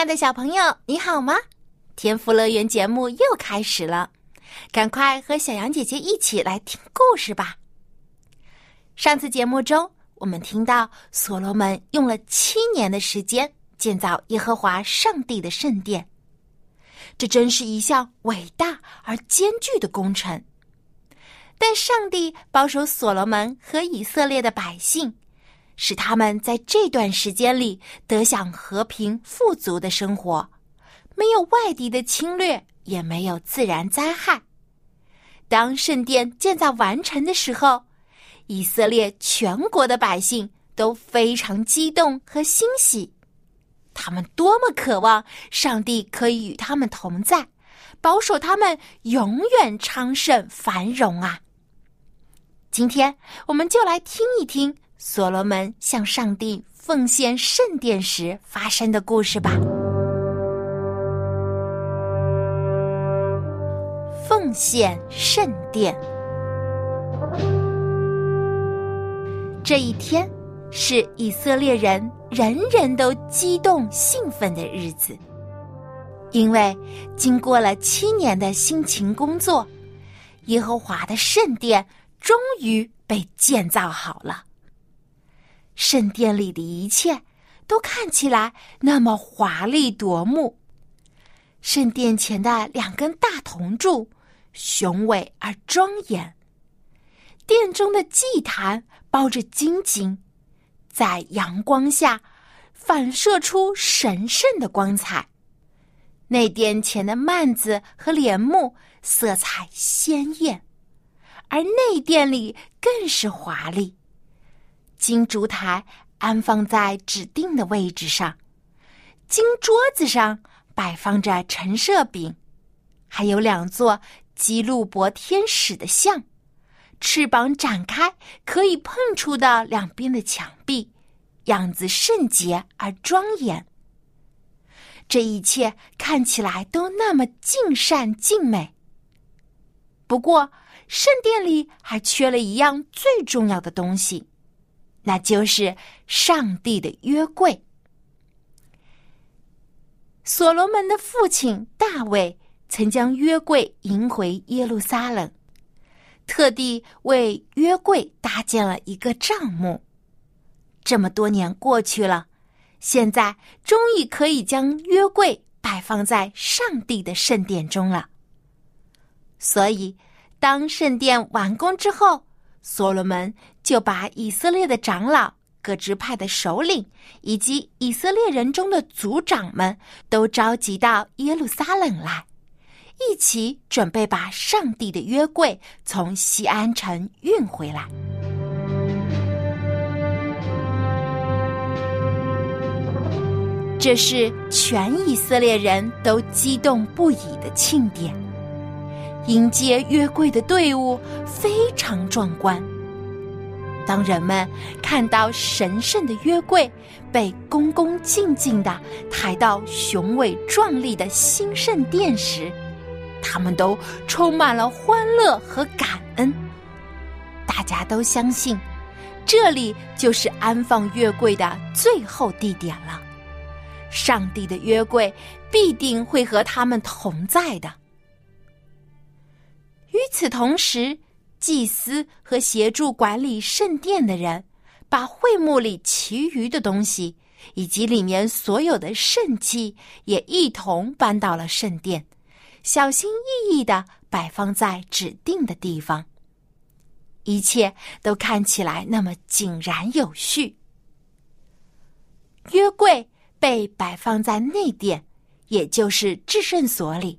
亲爱的小朋友，你好吗？天赋乐园节目又开始了，赶快和小羊姐姐一起来听故事吧。上次节目中，我们听到所罗门用了七年的时间建造耶和华上帝的圣殿，这真是一项伟大而艰巨的工程。但上帝保守所罗门和以色列的百姓。使他们在这段时间里得享和平富足的生活，没有外敌的侵略，也没有自然灾害。当圣殿建造完成的时候，以色列全国的百姓都非常激动和欣喜。他们多么渴望上帝可以与他们同在，保守他们永远昌盛繁荣啊！今天我们就来听一听。所罗门向上帝奉献圣殿时发生的故事吧。奉献圣殿这一天是以色列人人人都激动兴奋的日子，因为经过了七年的辛勤工作，耶和华的圣殿终于被建造好了。圣殿里的一切都看起来那么华丽夺目。圣殿前的两根大铜柱雄伟而庄严，殿中的祭坛包着金金，在阳光下反射出神圣的光彩。内殿前的幔子和帘幕色彩鲜艳，而内殿里更是华丽。金烛台安放在指定的位置上，金桌子上摆放着陈设饼，还有两座基路伯天使的像，翅膀展开可以碰触到两边的墙壁，样子圣洁而庄严。这一切看起来都那么尽善尽美。不过，圣殿里还缺了一样最重要的东西。那就是上帝的约柜。所罗门的父亲大卫曾将约柜迎回耶路撒冷，特地为约柜搭建了一个帐幕。这么多年过去了，现在终于可以将约柜摆放在上帝的圣殿中了。所以，当圣殿完工之后，所罗门。就把以色列的长老、各支派的首领以及以色列人中的族长们都召集到耶路撒冷来，一起准备把上帝的约柜从西安城运回来。这是全以色列人都激动不已的庆典，迎接约柜的队伍非常壮观。当人们看到神圣的约柜被恭恭敬敬的抬到雄伟壮丽的新圣殿时，他们都充满了欢乐和感恩。大家都相信，这里就是安放约柜的最后地点了。上帝的约柜必定会和他们同在的。与此同时。祭司和协助管理圣殿的人，把会幕里其余的东西以及里面所有的圣器也一同搬到了圣殿，小心翼翼的摆放在指定的地方。一切都看起来那么井然有序。约柜被摆放在内殿，也就是至圣所里，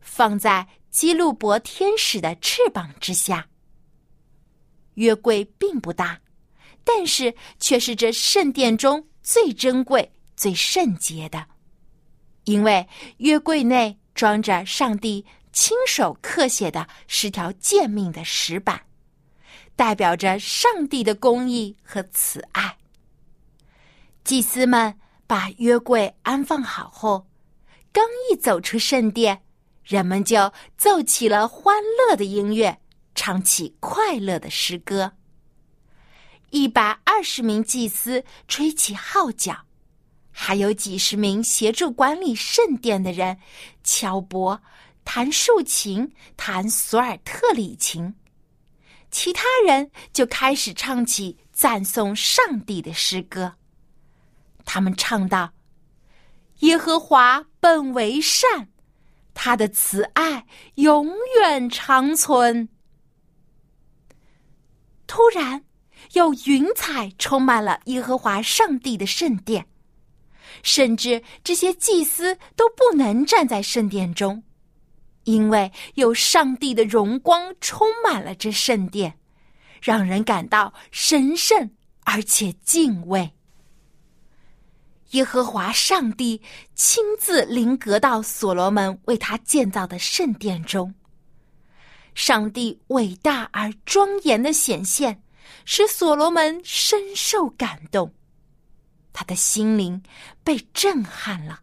放在。基路伯天使的翅膀之下，约柜并不大，但是却是这圣殿中最珍贵、最圣洁的，因为约柜内装着上帝亲手刻写的十条诫命的石板，代表着上帝的公义和慈爱。祭司们把约柜安放好后，刚一走出圣殿，人们就奏起了欢乐的音乐，唱起快乐的诗歌。一百二十名祭司吹起号角，还有几十名协助管理圣殿的人敲钹、弹竖琴、弹索尔特里琴。其他人就开始唱起赞颂上帝的诗歌。他们唱道：“耶和华本为善，他的慈爱永远长存。”突然。有云彩充满了耶和华上帝的圣殿，甚至这些祭司都不能站在圣殿中，因为有上帝的荣光充满了这圣殿，让人感到神圣而且敬畏。耶和华上帝亲自临格到所罗门为他建造的圣殿中，上帝伟大而庄严的显现。使所罗门深受感动，他的心灵被震撼了。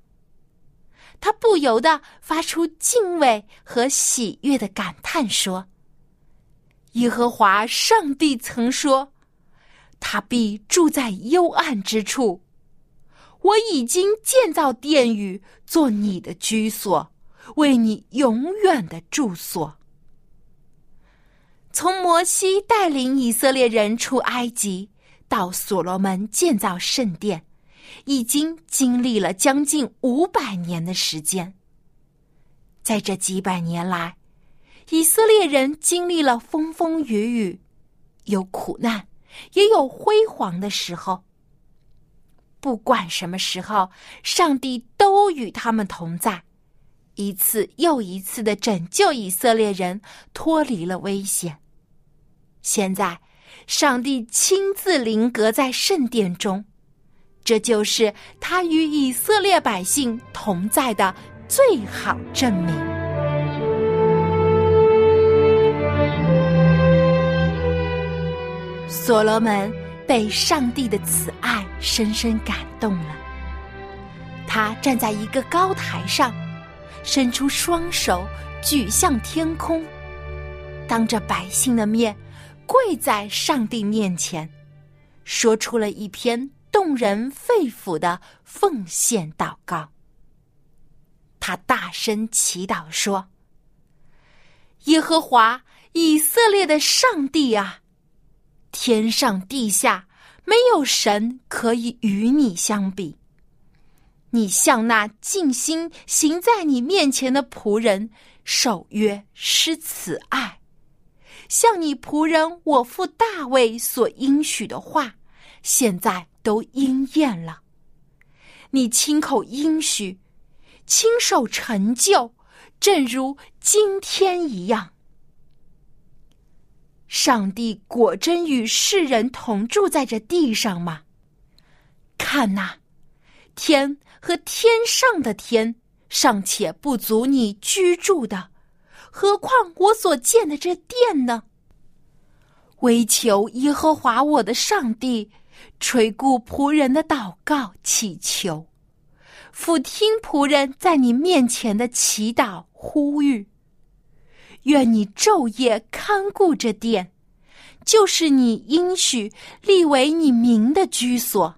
他不由得发出敬畏和喜悦的感叹说：“耶和华上帝曾说，他必住在幽暗之处。我已经建造殿宇，做你的居所，为你永远的住所。”从摩西带领以色列人出埃及，到所罗门建造圣殿，已经经历了将近五百年的时间。在这几百年来，以色列人经历了风风雨雨，有苦难，也有辉煌的时候。不管什么时候，上帝都与他们同在，一次又一次的拯救以色列人脱离了危险。现在，上帝亲自临格在圣殿中，这就是他与以色列百姓同在的最好证明。所罗门被上帝的慈爱深深感动了，他站在一个高台上，伸出双手举向天空，当着百姓的面。跪在上帝面前，说出了一篇动人肺腑的奉献祷告。他大声祈祷说：“耶和华以色列的上帝啊，天上地下没有神可以与你相比。你向那尽心行在你面前的仆人守约施慈爱。”像你仆人我父大卫所应许的话，现在都应验了。你亲口应许，亲手成就，正如今天一样。上帝果真与世人同住在这地上吗？看呐，天和天上的天尚且不足你居住的。何况我所建的这殿呢？唯求耶和华我的上帝垂顾仆人的祷告祈求，俯听仆人在你面前的祈祷呼吁。愿你昼夜看顾这殿，就是你应许立为你名的居所。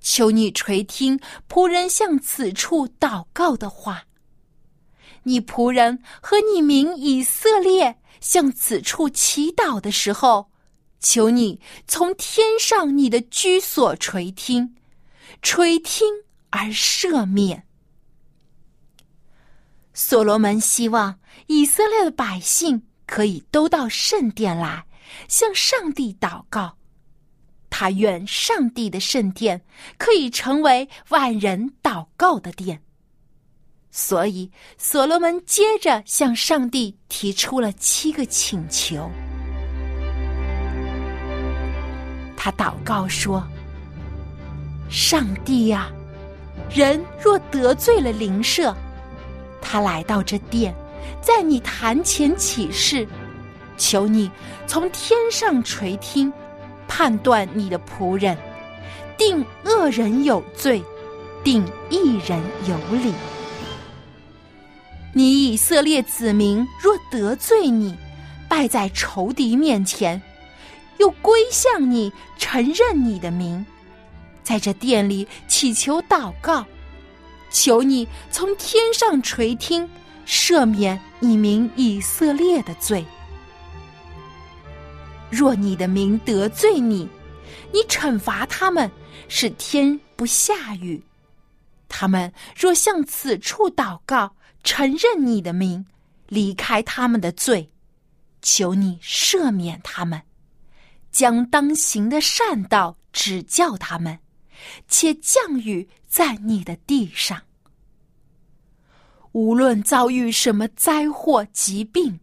求你垂听仆人向此处祷告的话。你仆人和你民以色列向此处祈祷的时候，求你从天上你的居所垂听，垂听而赦免。所罗门希望以色列的百姓可以都到圣殿来向上帝祷告，他愿上帝的圣殿可以成为万人祷告的殿。所以，所罗门接着向上帝提出了七个请求。他祷告说：“上帝呀，人若得罪了灵舍，他来到这殿，在你坛前起誓，求你从天上垂听，判断你的仆人，定恶人有罪，定义人有理。你以色列子民若得罪你，败在仇敌面前。”又归向你，承认你的名，在这殿里祈求祷告，求你从天上垂听，赦免你名以色列的罪。若你的名得罪你，你惩罚他们，使天不下雨；他们若向此处祷告，承认你的名，离开他们的罪，求你赦免他们。将当行的善道指教他们，且降雨在你的地上。无论遭遇什么灾祸疾病，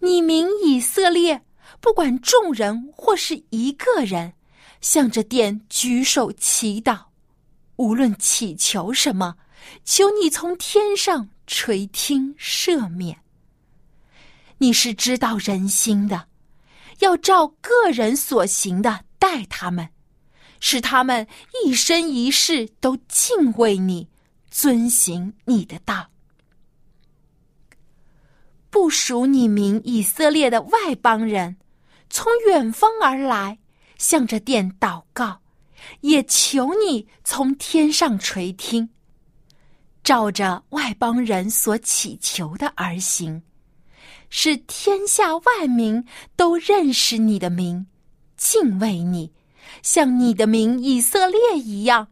你民以色列，不管众人或是一个人，向着殿举手祈祷，无论祈求什么，求你从天上垂听赦免。你是知道人心的。要照个人所行的待他们，使他们一生一世都敬畏你，遵行你的道。不属你名以色列的外邦人，从远方而来，向着殿祷告，也求你从天上垂听，照着外邦人所祈求的而行。使天下万民都认识你的名，敬畏你，像你的名以色列一样；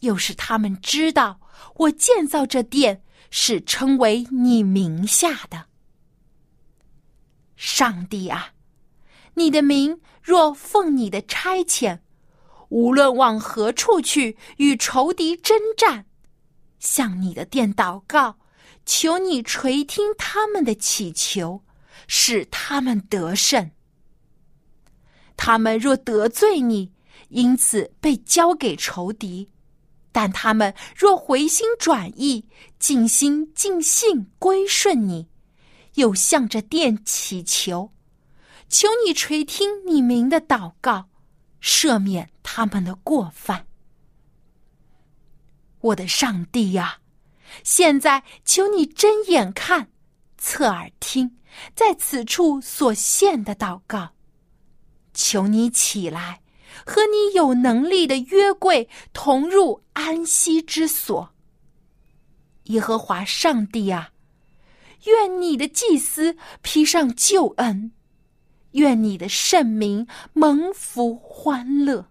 又使他们知道我建造这殿是称为你名下的。上帝啊，你的名若奉你的差遣，无论往何处去与仇敌征战，向你的殿祷告。求你垂听他们的祈求，使他们得胜。他们若得罪你，因此被交给仇敌；但他们若回心转意，尽心尽性归顺你，又向着殿祈求，求你垂听你名的祷告，赦免他们的过犯。我的上帝呀！现在求你睁眼看，侧耳听，在此处所献的祷告。求你起来，和你有能力的约柜同入安息之所。耶和华上帝啊，愿你的祭司披上救恩，愿你的圣名蒙福欢乐。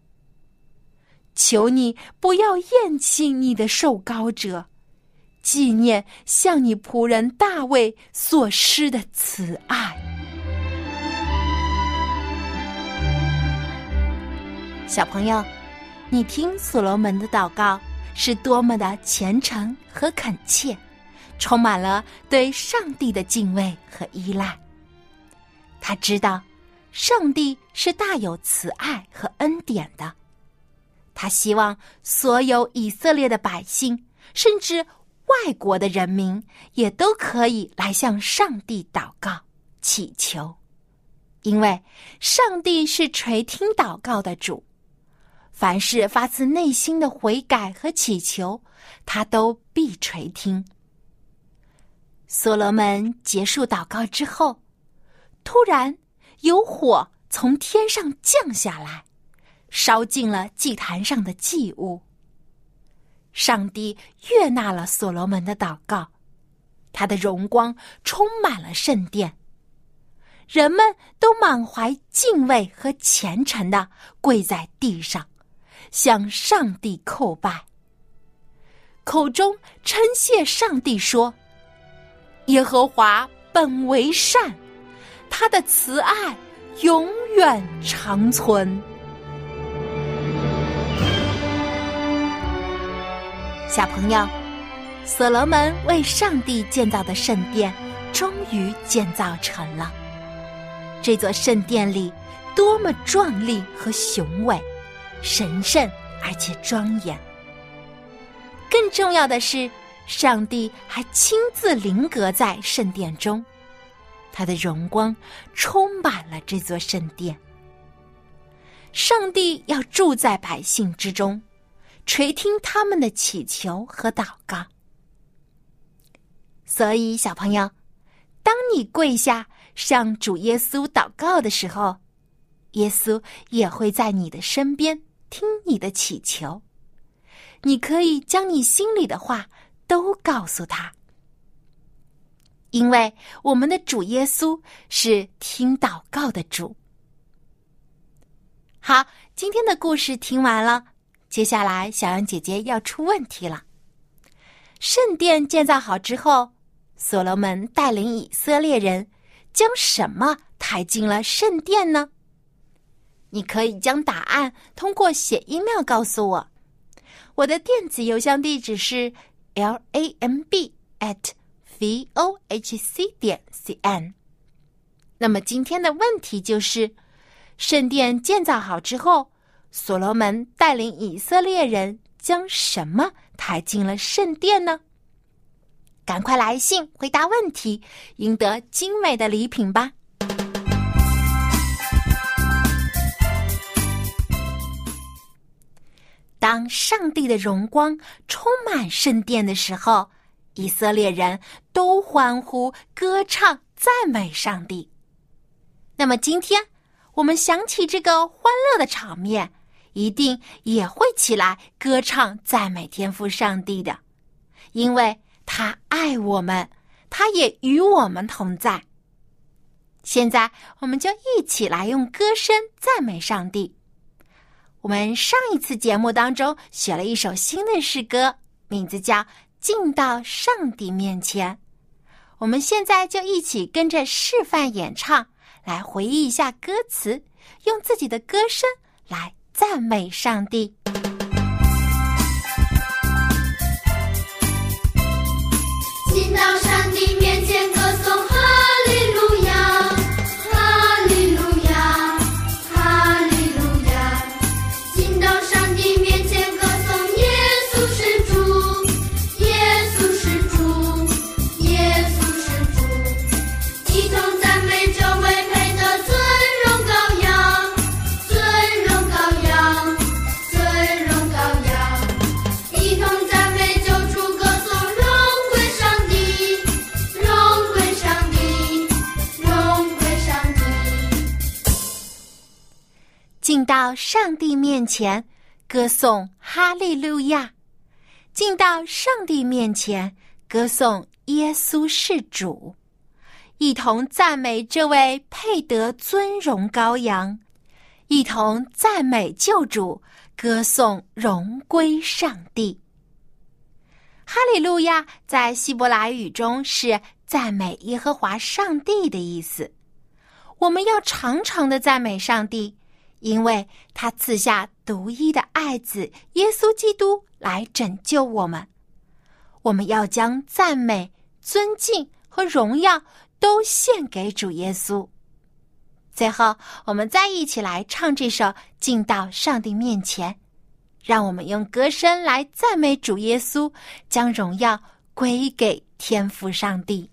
求你不要厌弃你的受膏者。纪念向你仆人大卫所施的慈爱，小朋友，你听所罗门的祷告是多么的虔诚和恳切，充满了对上帝的敬畏和依赖。他知道，上帝是大有慈爱和恩典的，他希望所有以色列的百姓，甚至。外国的人民也都可以来向上帝祷告、祈求，因为上帝是垂听祷告的主。凡是发自内心的悔改和祈求，他都必垂听。所罗门结束祷告之后，突然有火从天上降下来，烧尽了祭坛上的祭物。上帝悦纳了所罗门的祷告，他的荣光充满了圣殿，人们都满怀敬畏和虔诚的跪在地上，向上帝叩拜，口中称谢上帝说：“耶和华本为善，他的慈爱永远长存。”小朋友，所罗门为上帝建造的圣殿终于建造成了。这座圣殿里多么壮丽和雄伟、神圣而且庄严。更重要的是，上帝还亲自临格在圣殿中，他的荣光充满了这座圣殿。上帝要住在百姓之中，垂听他们的祈求和祷告。所以，小朋友，当你跪下向主耶稣祷告的时候，耶稣也会在你的身边听你的祈求。你可以将你心里的话都告诉他，因为我们的主耶稣是听祷告的主。好，今天的故事听完了，接下来小羊姐姐要出问题了。圣殿建造好之后，所罗门带领以色列人将什么抬进了圣殿呢？你可以将答案通过写 email 告诉我。我的电子邮箱地址是 l a m b at v o h c 点 c n。那么今天的问题就是：圣殿建造好之后，所罗门带领以色列人将什么抬进了圣殿呢？赶快来信回答问题，赢得精美的礼品吧！当上帝的荣光充满圣殿的时候，以色列人都欢呼、歌唱、赞美上帝。那么，今天我们想起这个欢乐的场面，一定也会起来歌唱、赞美天父上帝的，因为他爱我们，他也与我们同在。现在，我们就一起来用歌声赞美上帝。我们上一次节目当中学了一首新的诗歌，名字叫《进到上帝面前》。我们现在就一起跟着示范演唱，来回忆一下歌词，用自己的歌声来赞美上帝。进到上帝面前，歌颂哈利路亚；进到上帝面前，歌颂耶稣是主，一同赞美这位配得尊荣羔羊，一同赞美救主，歌颂荣归上帝。哈利路亚在希伯来语中是赞美耶和华上帝的意思。我们要常常的赞美上帝。因为他赐下独一的爱子耶稣基督来拯救我们，我们要将赞美、尊敬和荣耀都献给主耶稣。最后，我们再一起来唱这首《进到上帝面前》，让我们用歌声来赞美主耶稣，将荣耀归给天父上帝。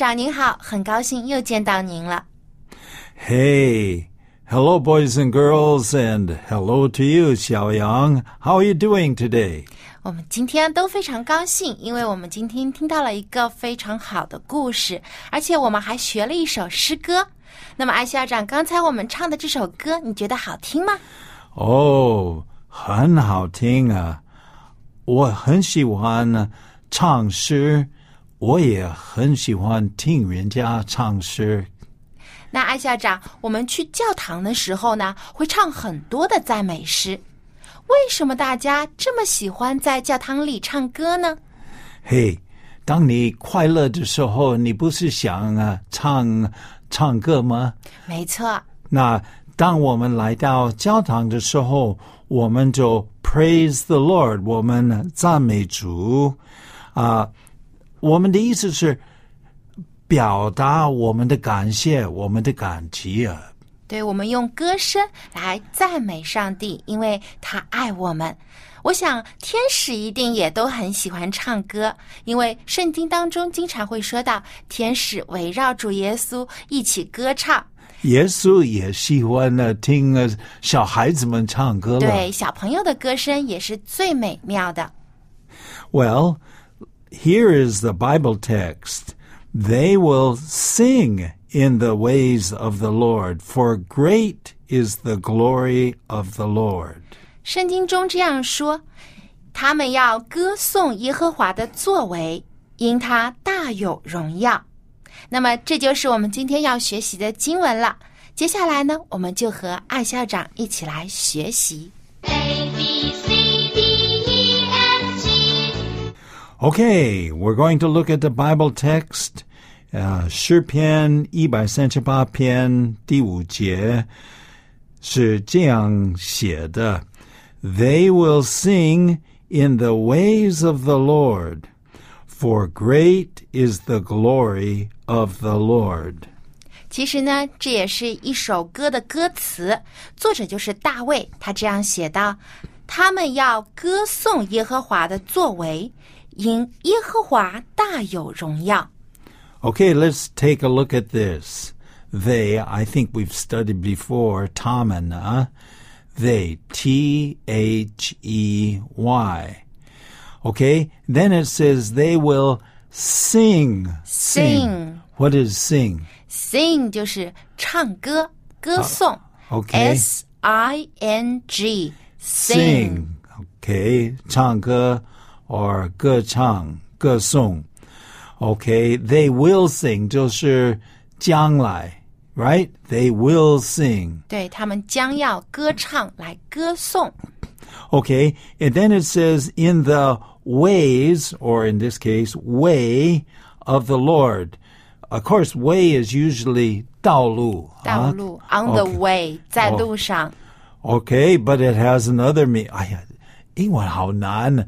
长您好，很高兴又见到您了。Hey, hello, boys and girls, and hello to you, 小杨。How are you doing today? 我们今天都非常高兴，因为我们今天听到了一个非常好的故事，而且我们还学了一首诗歌。那么，艾校长，刚才我们唱的这首歌，你觉得好听吗？哦，很好听啊！我很喜欢唱诗，我也很喜欢听人家唱诗。那艾校长，我们去教堂的时候呢，会唱很多的赞美诗。为什么大家这么喜欢在教堂里唱歌呢？嘿，当你快乐的时候，你不是想啊唱唱歌吗？没错。那当我们来到教堂的时候，我们就 praise the Lord，我们赞美主啊。我们的意思是表达我们的感谢，我们的感激啊。对，我们用歌声来赞美上帝，因为他爱我们。我想天使一定也都很喜欢唱歌，因为圣经当中经常会说到天使围绕主耶稣一起歌唱。耶稣也喜欢呢听呃小孩子们唱歌了。对，小朋友的歌声也是最美妙的。Well, here is the Bible text. They will sing in the ways of the Lord, for great is the glory of the Lord. 圣经中这样说：他们要歌颂耶和华的作为，因他大有荣耀。那么，这就是我们今天要学习的经文了。接下来呢，我们就和艾校长一起来学习。 Okay, we're going to look at the Bible text. 呃，诗篇一百三十八篇第五节是这样写的：They will sing in the ways of the Lord, for great is the glory of the Lord. 其实呢，这也是一首歌的歌词，作者就是大卫，他这样写道：他们要歌颂耶和华的作为， 因耶和华大有荣耀。 Okay, let's take a look at this. They, I think we've studied before, Tamana. They, T H E Y. Okay, then it says they will sing. Sing. What is sing? Sing 就是唱歌、歌颂。 Okay. S I N G Sing. Okay, 唱歌 or 歌唱,歌颂. Okay, they will sing 就是将来, right? They will sing. 对他们将要歌唱来歌颂。 Okay, and then it says, in the ways, or in this case, way of the Lord. Of course, way is usually 道路.道路、on the Okay. way，在路上。 Okay, but it has another meaning. 哎呀，英文好难，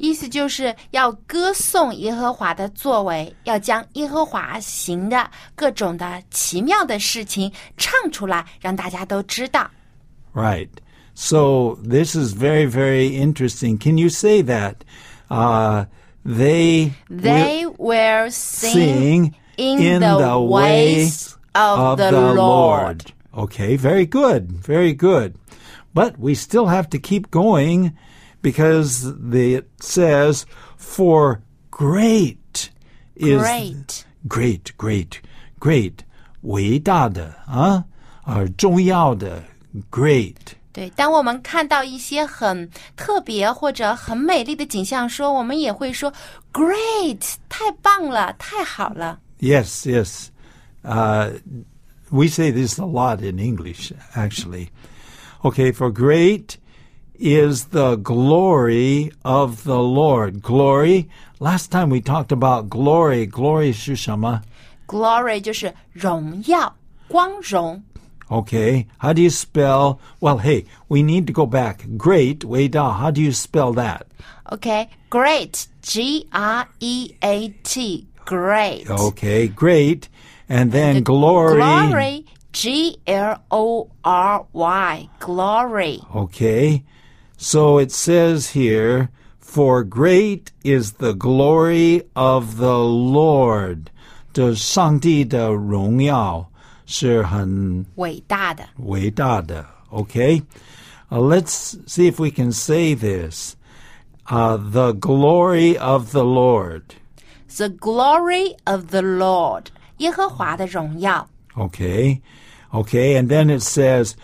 To- 意思就是要歌颂耶和华的作为，要将耶和华行的各种的奇妙的事情唱出来，让大家都知道。 Right. So this is very, very interesting. Can you say that? Uh, they They will will sing, sing in, the, ways of, the, Lord. Okay, very good, very good. But we still have to keep going because the, it says, for great is Great. great, great, great, 伟大的啊，呃，重要的 great。对，当我们看到一些很特别或者很美丽的景象说，我们也会说 “great”，太棒了，太好了。 Yes, yes. Uh, we say this a lot in English, actually. Okay, for great is the glory of the Lord. Glory. Last time we talked about glory. Glory 是什么? Glory 就是荣耀、光荣。 Okay, how do you spell? Well, hey, we need to go back. Great, 伟大, how do you spell that? OK，great，G R E A T，great。 Okay, great. And then glory. Glory，G L O R Y，glory。 Okay. So it says here, For great is the glory of the Lord. 这上帝的荣耀是很伟大的。伟大的。Okay? Uh, let's see if we can say this. Uh, the glory of the Lord. The glory of the Lord，耶和华的荣耀。 Okay? Okay, and then it says,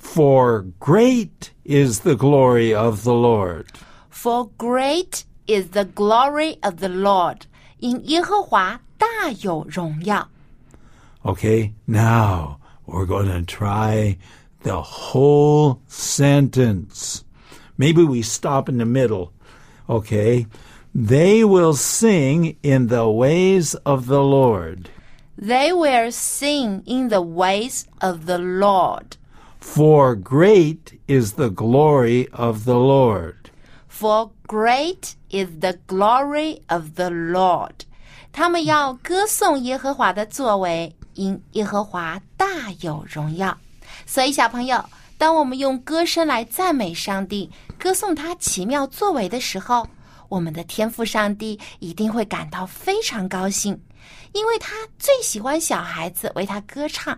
For great is the glory of the Lord. For great is the glory of the Lord，因耶和华大有荣耀。 Okay, now we're going to try the whole sentence. Maybe we stop in the middle. Okay. They will sing in the ways of the Lord. They will sing in the ways of the Lord. For great is the glory of the Lord. For great is the glory of the Lord。他们要歌颂耶和华的作为，因耶和华大有荣耀。所以，小朋友，当我们用歌声来赞美上帝，歌颂他奇妙作为的时候，我们的天父上帝一定会感到非常高兴，因为他最喜欢小孩子为他歌唱。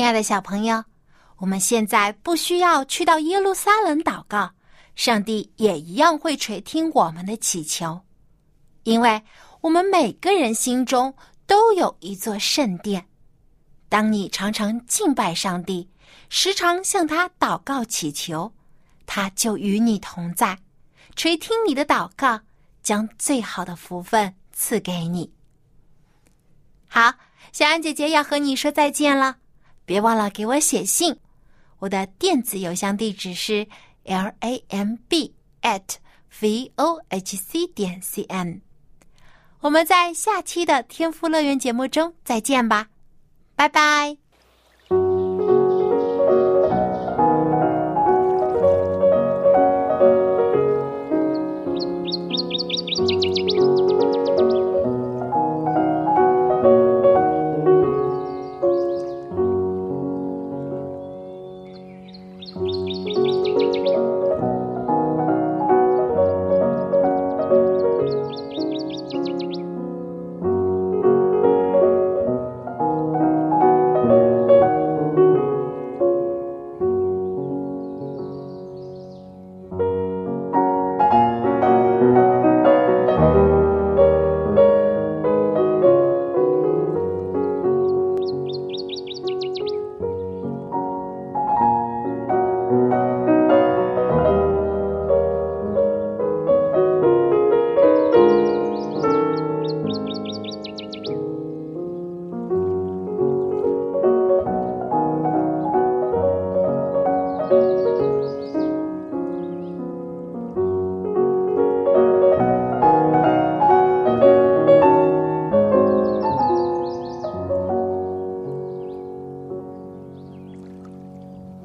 亲爱的小朋友，我们现在不需要去到耶路撒冷祷告，上帝也一样会垂听我们的祈求，因为我们每个人心中都有一座圣殿。当你常常敬拜上帝，时常向他祷告祈求，他就与你同在，垂听你的祷告，将最好的福分赐给你。好，小安姐姐要和你说再见了。别忘了给我写信，我的电子邮箱地址是 l a m b at v o h c 点 c n。我们在下期的天赋乐园节目中再见吧，拜拜。